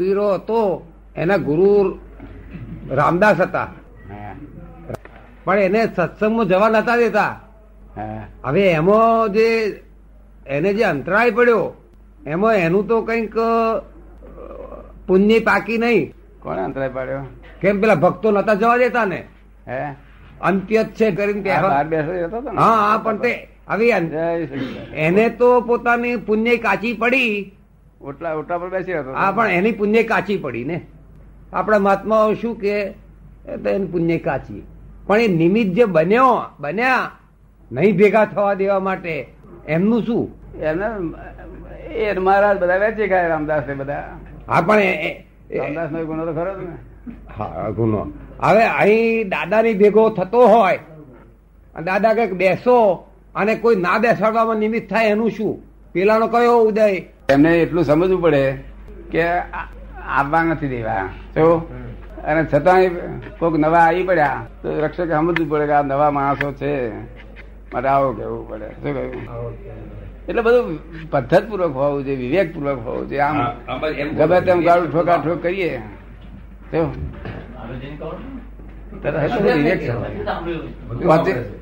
પીરો હતો એના ગુરુ રામદાસ હતા. પણ એને સત્સંગમાં જવા નતા દેતા. હવે એમાં જે એને જે અંતરાય પડ્યો એમાં એનું તો કંઈક પુણ્ય પાકી નહીં. કોને અંતરાય પડ્યો? કેમ પેલા ભક્તો નતા જવા દેતા ને? હે? અંત્ય છે કરીને હા પણ તે કૃષ્ણ. એને તો પોતાની પુણ્ય કાચી પડી. ઓટલા ઓટલા પર બેસી હતો. હા પણ એની પુણ્ય કાચી પડી ને. આપણા મહાત્માઓ શું કે એની પુણ્ય કાચી. પણ એ નિમિત્ત જે બન્યો બન્યા નહીં ભેગા થવા દેવા માટે એમનું શું? એને એ મહારાજ બધા વેચી ગયા રામદાસ ને બધા. હા પણ રામદાસ નો ગુનો તો ખરો ને. હા ગુનો. હવે અહીં દાદાની ભેગો થતો હોય દાદા કંઈક બેસો અને કોઈ ના બેસાડવામાં નિમિત્ત થાય એનું શું? પેલાનો કયો ઉદય? એમને એટલું સમજવું પડે કે આવવા નથી દેવા. તો અને છતાં કોઈક નવા આવી પડ્યા તો રક્ષકે સમજવું પડે કે આ નવા માણસો છે. મારે આવો કેવું પડે. શું કહ્યું એટલે બધું પદ્ધત પૂર્વક હોવું જોઈએ વિવેક પૂર્વક હોવું જોઈએ. આમ ગમે તેમ ગાળું ઠોકા ઠોક કરીએ. તો.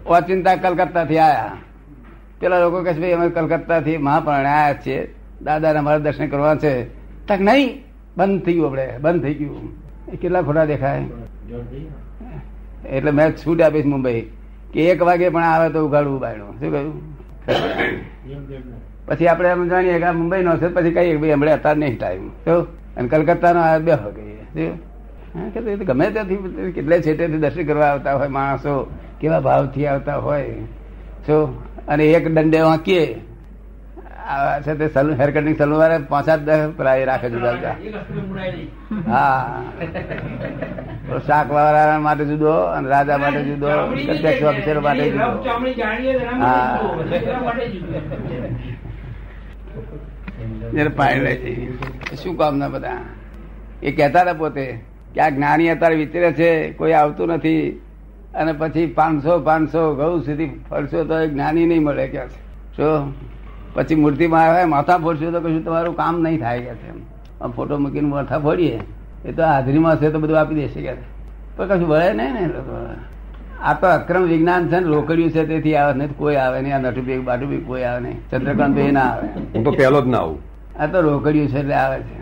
ઓચિંતા કલકત્તા થી આયા. પેલા લોકો કે ભાઈ અમે કલકત્તા થી મહાપ્રાણ આયા છીએ. દાદા ને અમારે દર્શન કરવા છે. તક નહીં? બંધ થઈ ગયું આપણે, બંધ થઈ ગયું. કેટલા ખોટા દેખાય? એટલે મેં છૂટ આપીશ મુંબઈ. કે એક વાગે પણ આવે તો ઉઘાડવું બાયણું શું કહ્યું? પછી આપણે એમ જાણીએ કે આ મુંબઈ નો છે, પછી કહીએ ભાઈ, હમણાં અત્યારે નહીં ટાઈમ તો અને કલકત્તા નો બે વાગે કે ગમે ત્યાંથી, કેટલે છેટેથી દર્શન કરવા આવતા હોય માણસો, કેવા ભાવથી આવતા હોય. શું? અને એક દંડે વાંકીએ. આ છે તે સલૂન હેર કટિંગ સલૂન વાળા પાંચ દસ પ્રાય રાખે જુદા જુદા હા. શાક વાળા માટે જુદો અને રાજા માટે જુદો અધ્યક્ષ ઓફિસરો માટે જુદો. હા. પાણી લે છે. શું કામના બધા? એ કહેતા હતા પોતે કે આ જ્ઞાની અત્યારે વિચરે છે કોઈ આવતું નથી. અને પછી પાંચસો પાંચસો ઘઉં સુધી ફરશો તો જ્ઞાની નહીં મળે કે શું પછી મૂર્તિમાં આવે માથા ફોડશો તો કશું તમારું કામ નહીં થાય કે છે. ફોટો મૂકીને માથા ફોડીએ એ તો હાજરીમાં હશે તો બધું આપી દેશે કે પણ કશું વળે નહીં ને લોકો. આ તો અક્રમ વિજ્ઞાન છે ને રોકડ્યું છે તેથી આવે નહીં કોઈ આવે નહીં. આ નટુબી બાટુબી કોઈ આવે નહીં. ચંદ્રકાંત ભાઈ ના આવે. હું તો પહેલો જ ના આવું. આ તો રોકડ્યું છે એટલે આવે છે.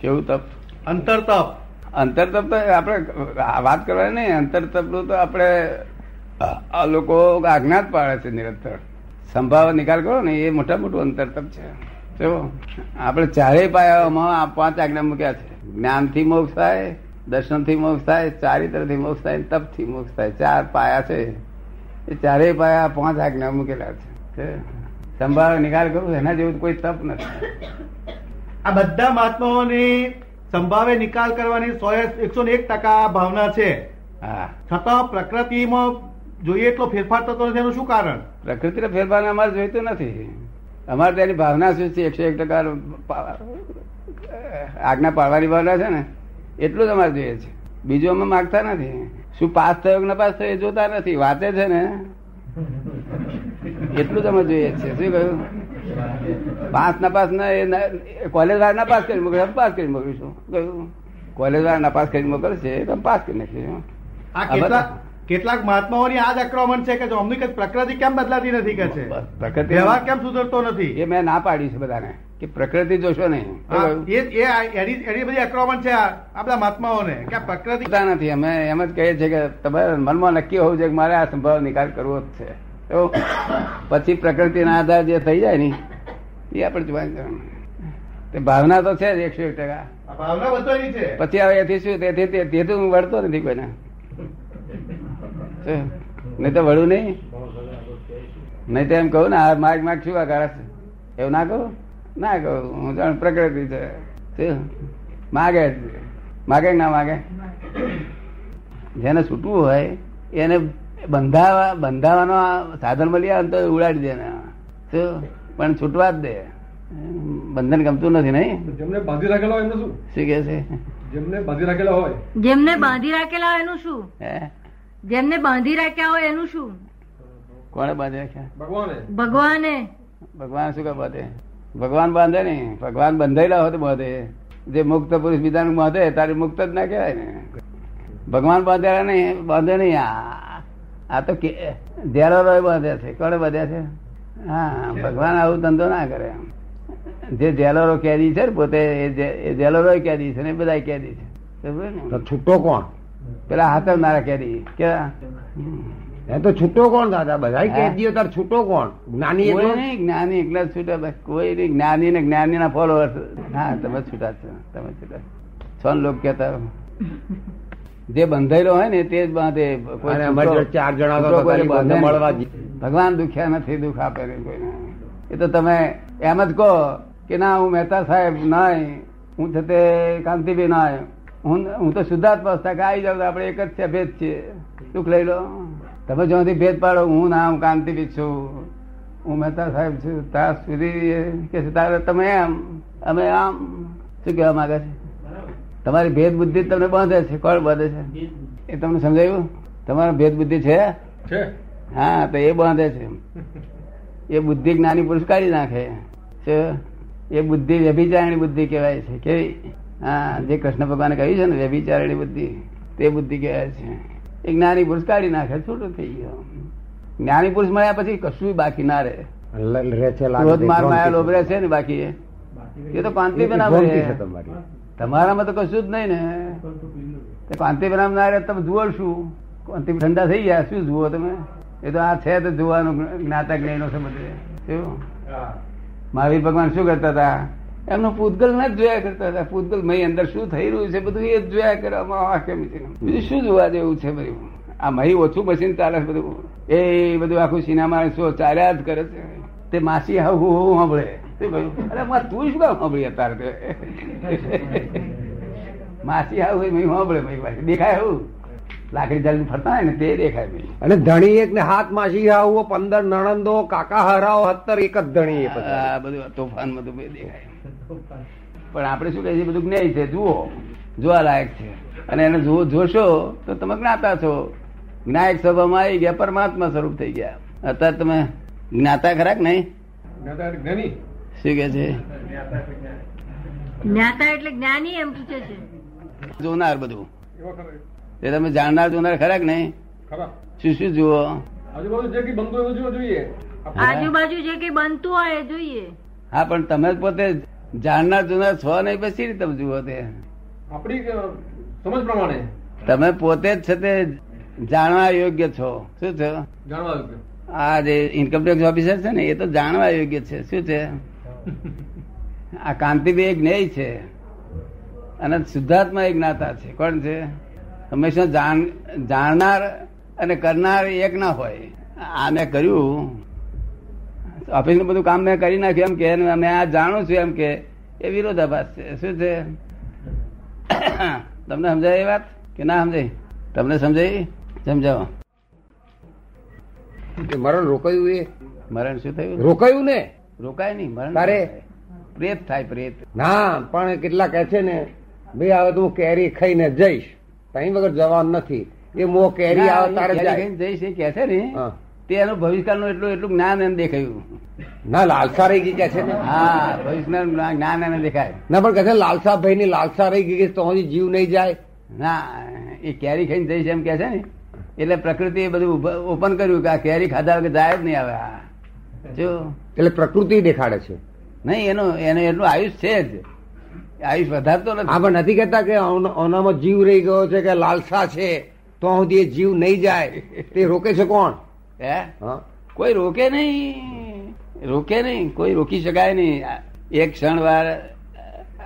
કેવું તપ? અંતર તપ અંતર તપ તો આપણે વાત કરવાની નહીં. અંતર તપનું તો આપણે આ લોકો આજ્ઞા જ પાડે છે નિરંતર. સંભાવ નિકાલ કરો ને એ મોટા મોટું અંતર તપ છે. જો આપણે ચારેય પાયામાં પાંચ આજ્ઞા મૂક્યા છે. જ્ઞાનથી મોક્ષ થાય દર્શનથી મોક્ષ થાય ચારિત્રથી મોક્ષ થાય તપથી મોક્ષ થાય. ચાર પાયા છે. એ ચારેય પાયા પાંચ આજ્ઞા મૂકેલા છે. સંભાવ નિકાલ કરું એના જેવું કોઈ તપ નથી. આ બધા મહાત્માઓને સંભાવે નિકાલ કરવાની સો એકસો એક ટકા ભાવના છે. છતાં પ્રકૃતિમાં જોઈએ એટલો ફેરફાર થતો નથી એનું શું કારણ? પ્રકૃતિના ફેરફાર અમારે જોઈતું નથી. અમારે તેની ભાવના શું છે? એકસો એક ટકા આજ્ઞા પાડવાની ભાવના છે ને? એટલું જ અમારે જોઈએ છે. બીજું અમે માગતા નથી. શું પાસ થયો કે પાસ થયો એ જોતા નથી. વાંચે છે ને? એટલું જ અમે જોઈએ છે. શું કહ્યું? પાસ નપાસ ના એ કોલેજ વાળા ના પાસ કરી મોકલે પાસ કરી મોકલીશું. કહ્યું? કોલેજ વાળા નપાસ કરી મોકલશે તો પાસ કરી નાખીશું. કેટલાક મહાત્માઓની આ જ આક્રમણ છે કે અમની પ્રકૃતિ કેમ બદલાતી નથી કે છે? પ્રકૃતિ વ્યવહાર કેમ સુધરતો નથી? એ મેં ના પાડી છે બધાને કે પ્રકૃતિ જોશો? એ એ એની બધી આક્રમણ છે આ બધા મહાત્માઓને કે પ્રકૃતિ નથી. અમે એમ જ કહીએ છીએ કે તમારે મનમાં નક્કી હોવું છે કે મારે આ સંભાવ નિકાલ કરવો જ છે. તો પછી પ્રકૃતિના આધાર જે થઈ જાય ને એ આપણે જોવાની. તે ભાવના તો છે જ એકસો એક ટકા. ભાવના બધાની છે. પછી હવે એથી શું તેથી તેથી હું વળતો નથી કોઈને? નહીં તો વળું નહીં. નહીં તો એમ કહું ને આ માર્ગ માર્ગ શું આ છે? એવું ના કહું? ના કહું. હું જાણ પ્રકૃતિ છે. માગે. માગે ના માગે? જેને છૂટવું હોય એને બંધાવા બંધાવાનો આ સાધન મળી આવે તો ઉડાડી દે ને. શું? પણ છૂટવા જ દે. બંધન ગમતું નથી નહીં? જેમને બાંધી રાખેલા હોય એમનું શું? શું કે છે? જેમને બાંધી રાખેલા હોય. જેમને બાંધી રાખેલા હોય એનું શું? હે? જેમને બાંધી રાખ્યા હોય એનું શું? કોને બાંધી રાખ્યા? ભગવાને. ભગવાને. ભગવાન શું કે બાંધે? ભગવાન બાંધે નહીં ભગવાન બંધાયેલા હોય તો બાંધે. જે મુક્ત પુરુષ બીજાનું બાંધે તારે મુક્ત જ ના કહેવાય ને. ભગવાન બાંધેલા નહીં બાંધે નહીં. આ આ તો ધેરો બાંધે છે. કોણે બાંધ્યા છે? હા ભગવાન આવું ધંધો ના કરે. જે જેલરો કેદી છે ને પોતે એ જેલરો કેદી છે ને એ બધા કેદી છે ને? તો છૂટો કોણ? પેલા હાથવનારા કેદી કે એ તો છૂટો કોણ દાદા? બધા કેદીઓ તાર છૂટો કોણ? જ્ઞાની નહીં જ્ઞાની એકલા છૂટા બસ કોઈ નહીં જ્ઞાની ને જ્ઞાની ના ફોલોઅર હા તમે છૂટા છો. તમે છૂટા છો. લોક કેતા જે બંધાયેલો હોય ને તે જ બાંધે. ચાર જણા ભગવાન દુખ્યા નથી દુઃખ આપે કોઈને એ તો તમે એમ જ કહો કે ના હું મહેતા સાહેબ નાય હું છે તે કાંતિભાઈ નાય હું હું તો શુદ્ધાત્મા કે આવી જાઉં આપણે એક જ છે ભેદ છે. દુઃખ લઈ લો. તમે જ્યાંથી ભેદ પાડો હું ના હું કાંતિભાઈ છું. હું મહેતા સાહેબ છું ત્યાં સુધી કે તારે તમે એમ અમે આમ. શું કહેવા માંગે છે? તમારી ભેદ બુદ્ધિ તમને બાંધે છે કોણ બાંધે છે? એ તમને સમજાયું? તમારો ભેદ બુદ્ધિ છે? છે. હા તો એ બાંધે છે. એ બુદ્ધિ જ્ઞાની પુરુષ કાઢી નાખે. છે એ બુદ્ધિ વ્યભિચારણી બુદ્ધિ કહેવાય છે. કેવી? હા જે કૃષ્ણ ભગવાને કહ્યું છે ને વ્યભિચારણી બુદ્ધિ તે બુદ્ધિ કહેવાય છે. એ જ્ઞાની પુરુષ કાઢી નાખે છૂટું થઈ ગયો. જ્ઞાની પુરુષ મળ્યા પછી કશું બાકી ના રહે. છે માયા ને બાકી એ. તો કાંતિ બનાવે તમારામાં તો કશું જ નહીં ને. કાંતિ બનાવ ના રહે તમે જુઓ શું. કાંતિ ઠંડા થઈ ગયા શું જુઓ તમે? એ તો આ છે તો જોવાનું જ્ઞાતા જ્ઞાનો છે. બધે કેવું? મહાવીર ભગવાન શું કરતા હતા? એમનો પૂતગલ ના જોયા કરતા હતા. પૂતગલ મય અંદર શું થઈ રહ્યું છે બધું એ જોયા કરવામાં આ કેમ છે? બીજું શું જોવા જેવું છે બધું? આ મહી ઓછું મશીન ચાલે છે બધું. એ બધું આખું સિનેમા શો ચાલ્યા જ કરે છે. તે માસી હા હું હું સાંભળે. અરે તું શું કામ સાંભળી અત્યારે? માસી હા હું મહી સાંભળે મહી પાસે દેખાય હું. લાકડી ચાલીને ફરતા હોય ને તે દેખાય અને ધણી એક ને હાથ માસી આવો પંદર નણંદો કાકા હરાવો સત્તર એક જ ધણી એ બધું. તોફાન બધું દેખાય. પણ આપણે શું કહીએ છીએ? બધું જ્ઞેય છે. જુઓ જોવા લાયક છે. અને એને જુઓ જોશો તો તમે જ્ઞાતા છો. જ્ઞાયક સ્વભાવમાં આવી ગયા પરમાત્મા સ્વરૂપ થઈ ગયા. અત્યારે તમે જ્ઞાતા ખરાક નહીં? શું કે છે? જ્ઞાતા એટલે જ્ઞાની એમ પૂછે છે. જોનાર બધું. એ. તમે જાણનાર જોનાર ખરાક નહીં? શું શું જુઓ? આજુબાજુ જે કઈ બનતું જોઈએ. આજુબાજુ જે કઈ બનતું હોય જોઈએ. હા પણ તમે પોતે જાણનાર જુના છો નહીં પછી રીતે તમે જુઓ તે આપણી સમજ પ્રમાણે. તમે પોતે જ છે તે જાણવા યોગ્ય છો. શું છો? જાણવા યોગ્ય. આ જે ઇન્કમટેક્સ ઓફિસર છે ને એ તો જાણવા યોગ્ય છે. શું છે? આ કાંતિભાઈ એક ન્યાય છે. અને શુદ્ધાત્મા એક જ્ઞાતા છે. કોણ છે? હંમેશા જાણ જાણનાર અને કરનાર એક ના હોય. આ મેં કર્યું ઓફિસનું બધું કામ મેં કરી નાખ્યું એમ કે અને મેં આ જાણું છું એમ કે એ વિરોધાભાસ છે. શું છે? તમને સમજાય એ વાત કે ના સમજાય? તમને સમજાય? સમજાવો. મરણ રોકાયું એ? મરણ શું થયું? રોકાયું ને? રોકાય નહીં મરણ તારે? પ્રેત થાય પ્રેત. ના પણ કેટલા કે છે ને ભાઈ હવે તું કેરી ખાઈને જઈશ. કઈ વગર જવાનું નથી. એ મો કેરી આવે તારે જઈશ એ કે છે ને હા. તે એનું ભવિષ્યકાળનું એટલું એટલું જ્ઞાન એને દેખાયું. ના લાલસા રહી ગઈ કે છે ને? હા ભવિષ્યનું જ્ઞાન એને દેખાય. ના પણ કહે છે લાલસા ભાઈ ની લાલસા રહી ગઈ કે તો જીવ નહીં જાય? ના એ કેરી ખાઈને જઈશ એમ કે છે ને. એટલે પ્રકૃતિ એ બધું ઓપન કર્યું કે આ કેરી ખાધા વગર જાય જ નહીં આવે આ. જો. એટલે પ્રકૃતિ દેખાડે છે. નહીં એનું એને એટલું આયુષ છે જ. આયુષ વધારતો નથી. આપણે નથી કહેતા કે ઓનામાં જીવ રહી ગયો છે કે લાલસા છે તો સુધી જીવ નહીં જાય. તે રોકે છે કોણ? હે? કોઈ રોકે નહીં. રોકે નહીં. કોઈ રોકી શકાય નહીં. એક ક્ષણ વાર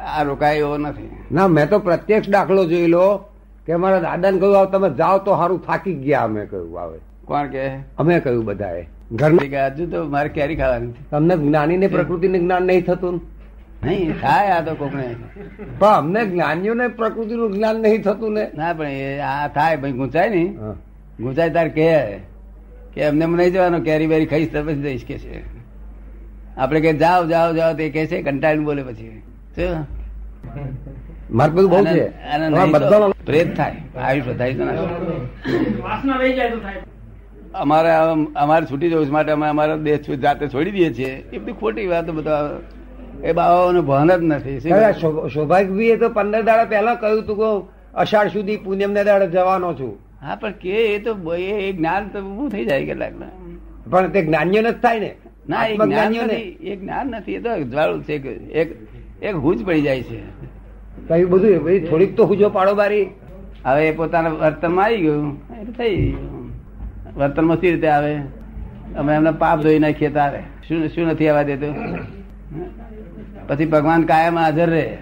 આ રોકાય એવો નથી. ના મેં તો પ્રત્યક્ષ દાખલો જોઈ લો કે અમારા દાદાને કહ્યું "આવ તમે જાઓ તો સારું થાકી ગયા. અમે કહ્યું આવે કોણ કે? અમે કહ્યું બધાએ. ઘરના કે હજુ તો મારે કેરી ખાવાની. તમને જ્ઞાની ને પ્રકૃતિ ને જ્ઞાન નહીં થતું? નહીં થાય આ તો કોકને. પણ અમને જ્ઞાનીઓને પ્રકૃતિનું જ્ઞાન નહીં થતું ને? ના પણ આ થાય ભાઈ ગુંચાય નહીં. ગુંચાય તાર કે. કે એમને નહીં જવાનું કેરી બેરી ખાઈશ તો પછી જઈશ કે છે. આપણે કે જાઓ જાઓ જાઓ તે કે છે કંટાળીને બોલે પછી. પ્રેત થાય આયુષ વધારી તો ના. વાસના રહી જાય તો થાય. અમારે અમારે છૂટી જવું માટે અમે અમારો દેશ જાતે છોડી દઈએ છીએ. એ બધી ખોટી વાત બધા એ બાબાઓનું ભાન જ નથી સૌભાગ્ય તો પંદર દાડા પહેલા કહ્યું તું કે અષાઢ સુધી પૂનમ ને દાડે જવાનો છું. હા પણ કે એ તો એ જ્ઞાન તો ઊભું થઈ જાય કેટલાક પણ તે જ્ઞાનીઓ જ થાય ને? ના એ જ્ઞાનીઓ. નથી. એ જ્ઞાન નથી. એ તો જ્વાળું છે એક એક હુજ પડી જાય છે. કઈ બધું થોડીક તો હુજો પાડો બારી. હવે એ પોતાના વર્તનમાં આવી ગયું. એટલે થઈ ગયું વર્તનમાં સી રીતે આવે? અમે એમને પાપ ધોઈ નાખીએ તારે. શું શું નથી આવવા દેતું? પછી ભગવાન કાયમ હાજર રહે.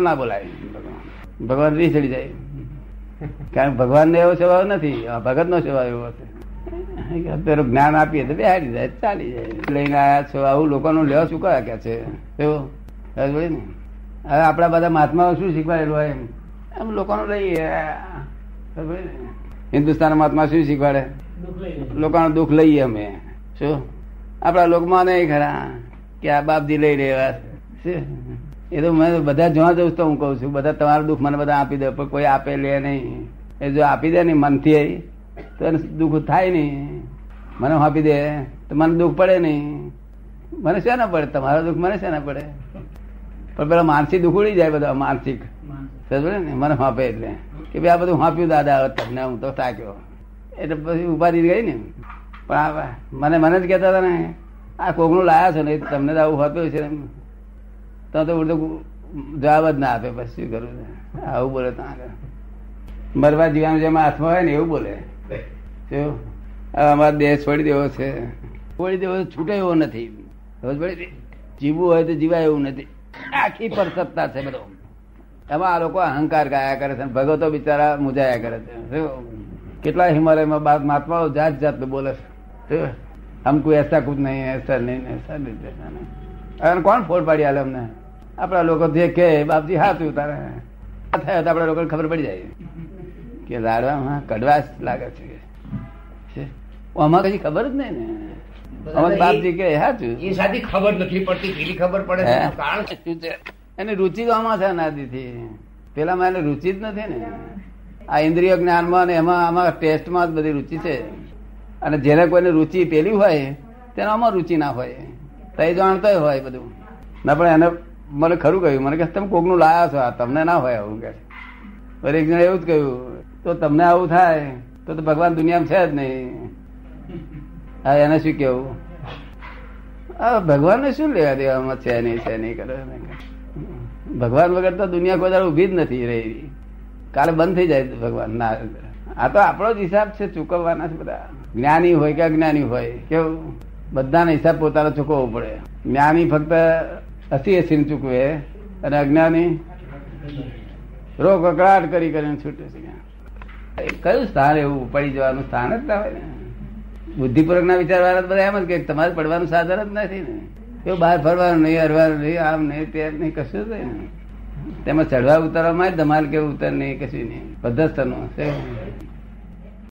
ના બોલાય. ભગવાન ભગવાન રી ચડી જાય. કારણ કે ભગવાન એવો સ્વભાવ નથી. ભગત નો સ્વભાવ એવો છે. અત્યારે જ્ઞાન આપીએ તો બેહારી જાય, ચાલી જાય. લઈને આયા છો, આવું લોકોનું લેવા શું કયા કે છે? એવું? ને. હવે આપણા બધા મહાત્માઓ શું શીખવાડેલું હોય એમ? એમ લોકોનું લઈએ. હિન્દુસ્તાન મહાત્મા શું શીખવાડે? લોકોનું દુઃખ લઈએ અમે. શું? આપણા લોકમાં નહીં ખરા. કે આ બાપજી લઈ રહ્યા શું? એ તો મેં બધા જોવા જઉં તો હું કહું છું બધા તમારું દુઃખ મને બધા આપી દે પણ કોઈ આપે લે નહીં. એ જો આપી દે ને મનથી તો એને દુઃખ થાય નહીં. મને આપી દે તો મને દુઃખ પડે નહીં. મને શેના પડે? તમારો દુઃખ મને શેના પડે? પણ પેલા માનસિક દુઃખ ઉડી જાય બધા માનસિક. સમજે ને? મને હાંપે એટલે. કે ભાઈ આ બધું હાંપ્યું દાદા તમને હું તો થાક્યો. એટલે પછી ઉપાધિ ગઈ ને? પણ મને મને જ કહેતા હતા ને આ કોકનું લાયા છો ને તમને તો આવું હાંપ્યું છે ને તો તો ઉડતો જવાબ જ ના આપે બસ શું કરું આવું બોલે મરવા જીવાનું જેમાં હાથમાં હોય ને એવું બોલે. શું? અમારો દેહ છોડી દેવો છે. છોડી દેવો છૂટે એવો નથી. જીવવું હોય તો જીવાય એવું નથી. આખી પર સત્તા છે બધો. એમાં આ લોકો અહંકાર ગાયા કરે છે ભગવતો બિચારા મુજાયા કરે છે? કેટલા હિમાલયમાં બાદ મહાત્માઓ જાત જાત બોલે છે. શું? હમકો એસા કુછ નહીં એસા નહીં એસા નહીં. હવે કોણ ફોડ પાડી આલે અમને? આપણા લોકો જે કે બાપજી હાથું તારે. થયા તો આપણા લોકોને ખબર પડી જાય. કે લાડવામાં કડવાશ લાગે છે? આમાં કઈ ખબર જ નહીં ને. અમારે બાપજી કે હાચું એ સાદી ખબર નથી પડતી પેલી ખબર પડે કારણ શું? છે? એની રુચિ તો આમાં છે અનાદિથી. પેલામાં એને રુચિ જ નથી ને. આ ઇન્દ્રિય જ્ઞાનમાં ને એમાં આમાં ટેસ્ટમાં જ બધી રુચિ છે. અને જેને કોઈને રુચિ પેલી હોય તેનામાં રુચિ ના હોય. તઈ જાણતો હોય બધું. ના, પણ એને મને ખરું કહ્યું. મને કે તમે કોકનું લાયા છો? આ તમને ના હોય આવું. કે ફરી એક જણ એવું જ કહ્યું, તો તમને આવું થાય? તો તો ભગવાન દુનિયામાં છે જ નહીં. હા, એને શું કેવું? આ ભગવાનને શું લેવા દેવામાં છે નહીં છે નહીં? કરે ભગવાન વગર તો દુનિયા કોઈ દાડો ઊભી જ નથી રહી. કાલે બંધ થઈ જાય ભગવાન. ના, આ તો આપણો જ હિસાબ છે, ચૂકવવાના છે બધા. જ્ઞાની હોય કે અજ્ઞાની હોય, કેવું? બધાનો હિસાબ પોતાનો ચૂકવવો પડે. જ્ઞાની ફક્ત હસી હસીને ચૂકવે અને અજ્ઞાની રોગ અકળાટ કરી કરીને છૂટે છે કયું સ્થાન એવું પડી જવાનું સ્થાન જ ના હોય ને? બુદ્ધિપૂર્વક ના વિચાર વાળા બધા એમ જ કે તમારે પડવાનું સાધન જ નથી ને. એવું બહાર ફરવાનું નહીં, હરવાનું નહીં, આમ નહીં, તેમ નહીં, કશું જ નહીં. તેમાં ચડવા જ ધમાલ કે ઉતર નહીં, કશું નહીં. પદ્ધતનું